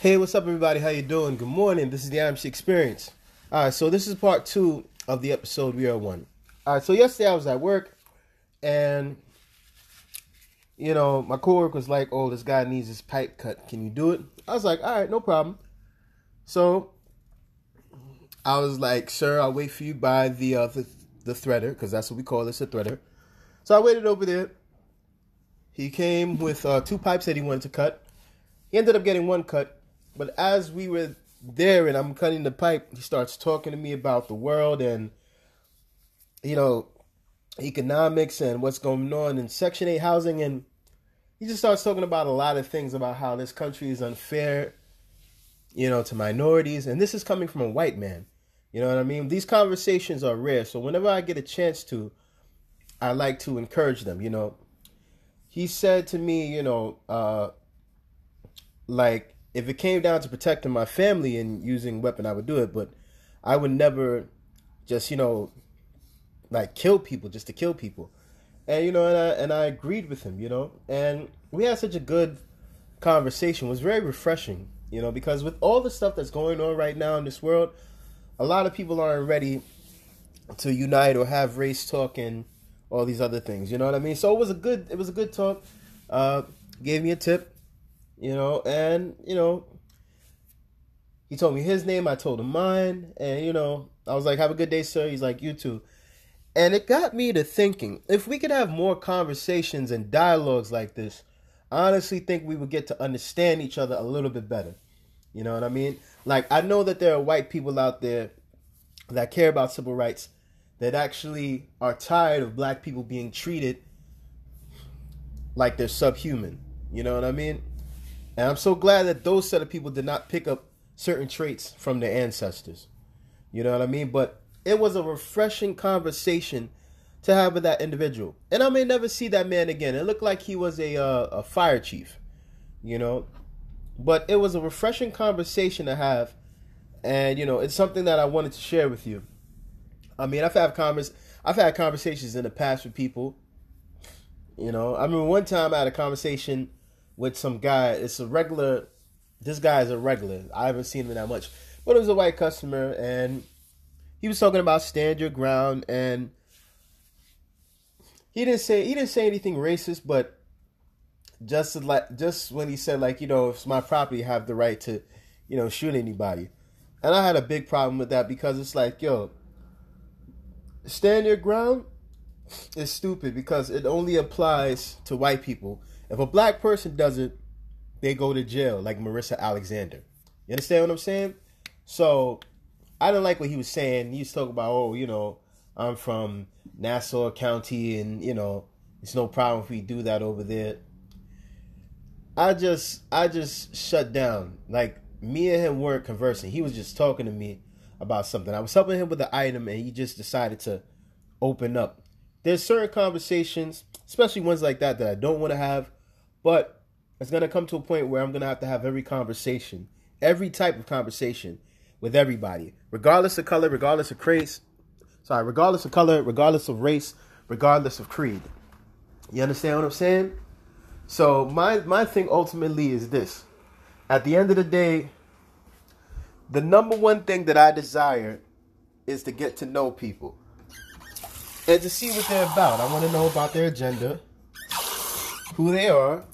Hey, what's up, everybody? How you doing? Good morning. This is the IMC Experience. All right, so this is part two of the episode we are one. All right, so yesterday I was at work, and you know my coworker was like, "Oh, this guy needs his pipe cut. Can you do it?" I was like, "All right, no problem." So I was like, "Sir, I'll wait for you by the uh, the, the threader because that's what we call this, a threader." So I waited over there. He came with uh, two pipes that he wanted to cut. He ended up getting one cut. But as we were there and I'm cutting the pipe, he starts talking to me about the world and, you know, economics and what's going on in Section 8 housing. And he just starts talking about a lot of things about how this country is unfair, you know, to minorities. And this is coming from a white man. You know what I mean? These conversations are rare. So whenever I get a chance to, I like to encourage them, you know. He said to me, you know, uh, like if it came down to protecting my family and using weapon, I would do it. But I would never just you know like kill people just to kill people. And you know, and I and I agreed with him, you know, and we had such a good conversation. It was very refreshing, you know, because with all the stuff that's going on right now in this world, a lot of people aren't ready to unite or have race talk and all these other things. You know what I mean? So it was a good it was a good talk. Uh, gave me a tip you know, and you know, he told me his name, I told him mine, and you know, I was like, "Have a good day, sir." He's like, "You too." And it got me to thinking, if we could have more conversations and dialogues like this, I honestly think we would get to understand each other a little bit better. You know what I mean? Like I know that there are white people out there that care about civil rights that actually are tired of black people being treated like they're subhuman. You know what I mean? And I'm so glad that those set of people did not pick up certain traits from their ancestors. You know what I mean? But it was a refreshing conversation to have with that individual. And I may never see that man again. It looked like he was a uh, a fire chief, you know. But it was a refreshing conversation to have, and you know, it's something that I wanted to share with you. I mean, I've had convers I've had conversations in the past with people. You know, I mean, one time I had a conversation with some guy. It's a regular. This guy is a regular. I haven't seen him that much, but it was a white customer, and he was talking about stand your ground, and he didn't say he didn't say anything racist, but just like just when he said like you know if it's my property, I have the right to, you know, shoot anybody, and I had a big problem with that because it's like yo, stand your ground is stupid because it only applies to white people if a black person does it, they go to jail, like Marissa Alexander. You understand what I'm saying? So I didn't like what he was saying. He was talking about, oh, you know, I'm from Nassau County, and you know, it's no problem if we do that over there. I just, I just shut down. Like me and him weren't conversing. He was just talking to me about something. I was helping him with the item, and he just decided to open up. There's certain conversations, especially ones like that, that I don't want to have but it's going to come to a point where I'm going to have to have every conversation, every type of conversation with everybody, regardless of color, regardless of race. Sorry, regardless of color, regardless of race, regardless of creed. You understand what I'm saying? So my my thing ultimately is this. At the end of the day, the number one thing that I desire is to get to know people and to see what they're about. I want to know about their agenda, who they are,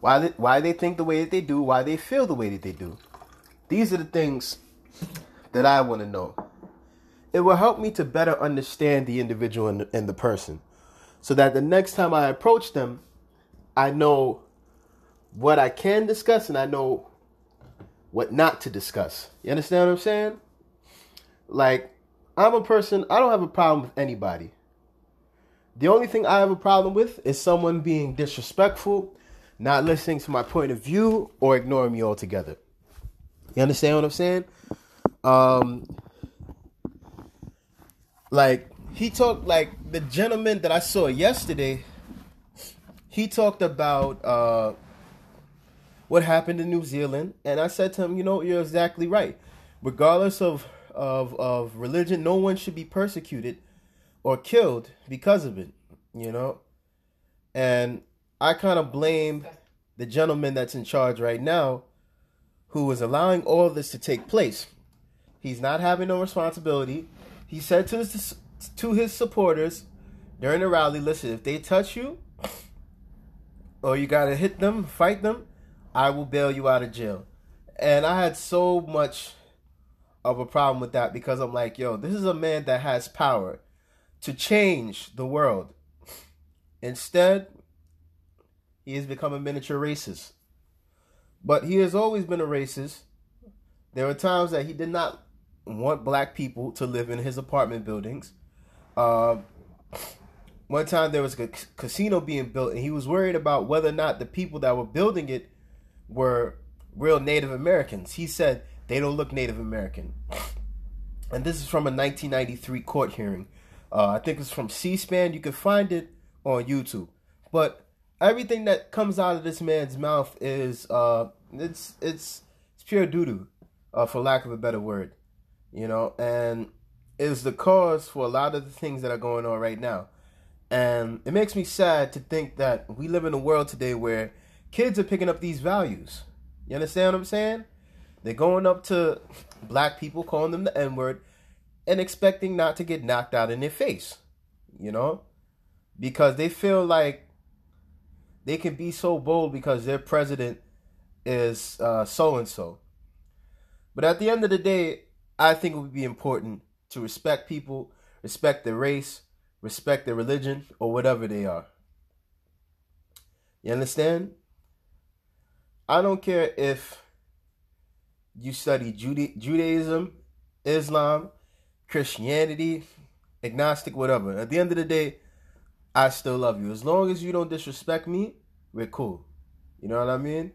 why they, why they think the way that they do, why they feel the way that they do. These are the things that I want to know. It will help me to better understand the individual and the, and the person so that the next time I approach them, I know what I can discuss and I know what not to discuss. You understand what I'm saying? Like, I'm a person, I don't have a problem with anybody. The only thing I have a problem with is someone being disrespectful not listening to my point of view or ignoring me altogether. You understand what I'm saying? Um, like he talked like the gentleman that I saw yesterday. He talked about uh, what happened in New Zealand, and I said to him, "You know, you're exactly right. Regardless of of of religion, no one should be persecuted or killed because of it. You know, and I kind of blame the gentleman that's in charge right now who is allowing all this to take place. He's not having no responsibility. He said to his to his supporters during the rally, "Listen, if they touch you, or you gotta hit them, fight them, I will bail you out of jail." And I had so much of a problem with that because I'm like, yo, this is a man that has power to change the world. Instead, he has become a miniature racist. But he has always been a racist. There were times that he did not want black people to live in his apartment buildings. Uh, one time there was a casino being built, and he was worried about whether or not the people that were building it were real Native Americans. He said they don't look Native American. And this is from a 1993 court hearing. Uh, I think it's from C-SPAN. You can find it on YouTube. But everything that comes out of this man's mouth is uh, it's it's it's pure doo doo, uh, for lack of a better word, you know, and is the cause for a lot of the things that are going on right now. And it makes me sad to think that we live in a world today where kids are picking up these values. You understand what I'm saying? They're going up to black people, calling them the N word, and expecting not to get knocked out in their face. You know? Because they feel like they can be so bold because their president is so and so. But at the end of the day, I think it would be important to respect people, respect their race, respect their religion, or whatever they are. You understand? I don't care if you study Juda- Judaism, Islam, Christianity, agnostic, whatever. At the end of the day, I still love you. As long as you don't disrespect me, we're cool. You know what I mean?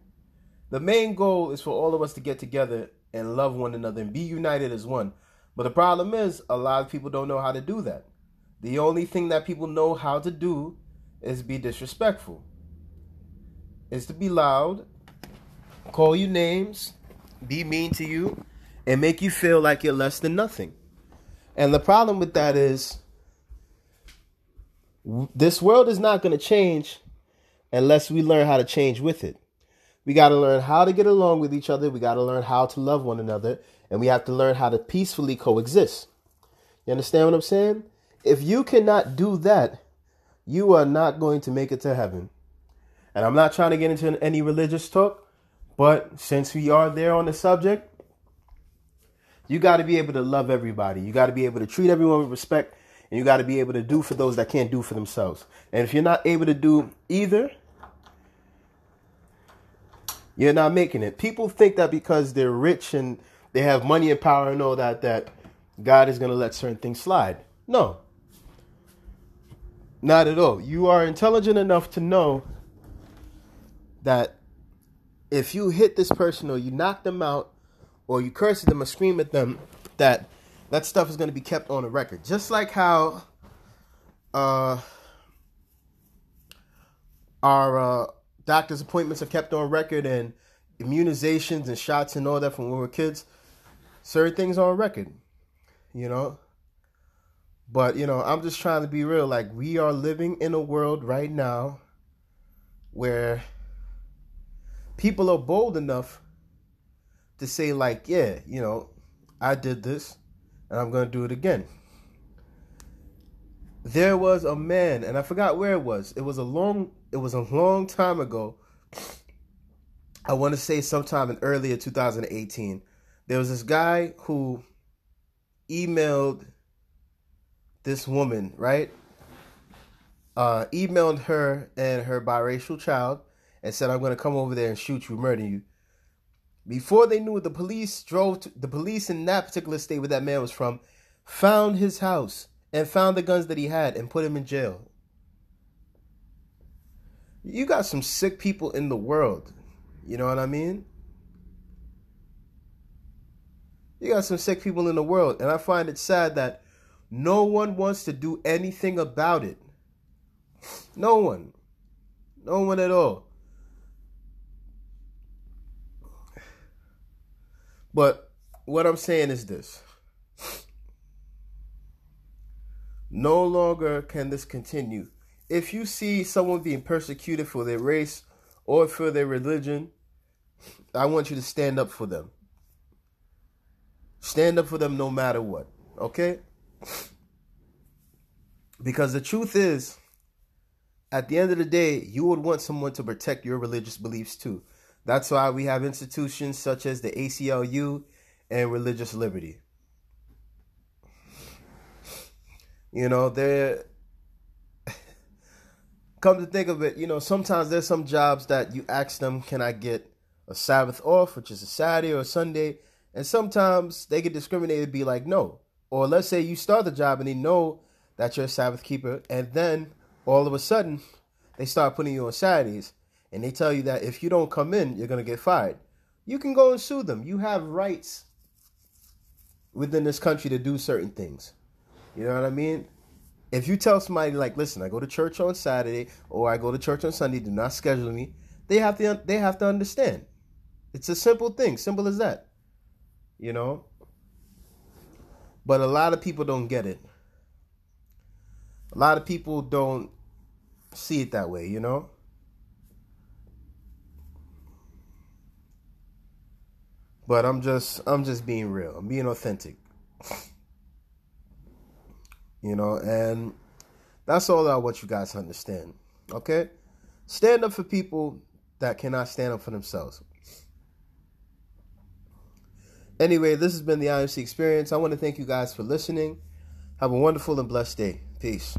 The main goal is for all of us to get together and love one another and be united as one. But the problem is, a lot of people don't know how to do that. The only thing that people know how to do is be disrespectful, is to be loud, call you names, be mean to you, and make you feel like you're less than nothing. And the problem with that is, this world is not going to change unless we learn how to change with it. We got to learn how to get along with each other. We got to learn how to love one another. And we have to learn how to peacefully coexist. You understand what I'm saying? If you cannot do that, you are not going to make it to heaven. And I'm not trying to get into any religious talk, but since we are there on the subject, you got to be able to love everybody. You got to be able to treat everyone with respect. And you got to be able to do for those that can't do for themselves. And if you're not able to do either, you're not making it. People think that because they're rich and they have money and power and all that, that God is going to let certain things slide. No. Not at all. You are intelligent enough to know that if you hit this person or you knock them out or you curse at them or scream at them, that that stuff is going to be kept on a record. Just like how uh, our uh, doctor's appointments are kept on record and immunizations and shots and all that from when we were kids. Certain things are on record, you know. But, you know, I'm just trying to be real. Like, we are living in a world right now where people are bold enough to say, like, yeah, you know, I did this and I'm going to do it again. There was a man, and I forgot where it was. It was a long it was a long time ago. I want to say sometime in earlier 2018. There was this guy who emailed this woman, right? Uh, emailed her and her biracial child and said, I'm going to come over there and shoot you, murder you. Before they knew it, the police drove to, the police in that particular state where that man was from, found his house and found the guns that he had and put him in jail. You got some sick people in the world. You know what I mean? You got some sick people in the world. And I find it sad that no one wants to do anything about it. No one. No one at all. But what I'm saying is this. No longer can this continue if you see someone being persecuted for their race or for their religion, I want you to stand up for them. Stand up for them no matter what. Okay? Because the truth is, at the end of the day, you would want someone to protect your religious beliefs too. That's why we have institutions such as the ACLU and religious liberty. You know, they're come to think of it, you know, sometimes there's some jobs that you ask them, can I get a Sabbath off, which is a Saturday or a Sunday? And sometimes they get discriminated, be like, no. Or let's say you start the job and they know that you're a Sabbath keeper, and then all of a sudden they start putting you on Saturdays, and they tell you that if you don't come in, you're gonna get fired. You can go and sue them. You have rights within this country to do certain things. You know what I mean? If you tell somebody like, "Listen, I go to church on Saturday or I go to church on Sunday, do not schedule me," they have to they have to understand. It's a simple thing, simple as that. You know? But a lot of people don't get it. A lot of people don't see it that way, you know? But I'm just I'm just being real. I'm being authentic. You know, and that's all I want you guys to understand. Okay? Stand up for people that cannot stand up for themselves. Anyway, this has been the IMC experience. I want to thank you guys for listening. Have a wonderful and blessed day. Peace.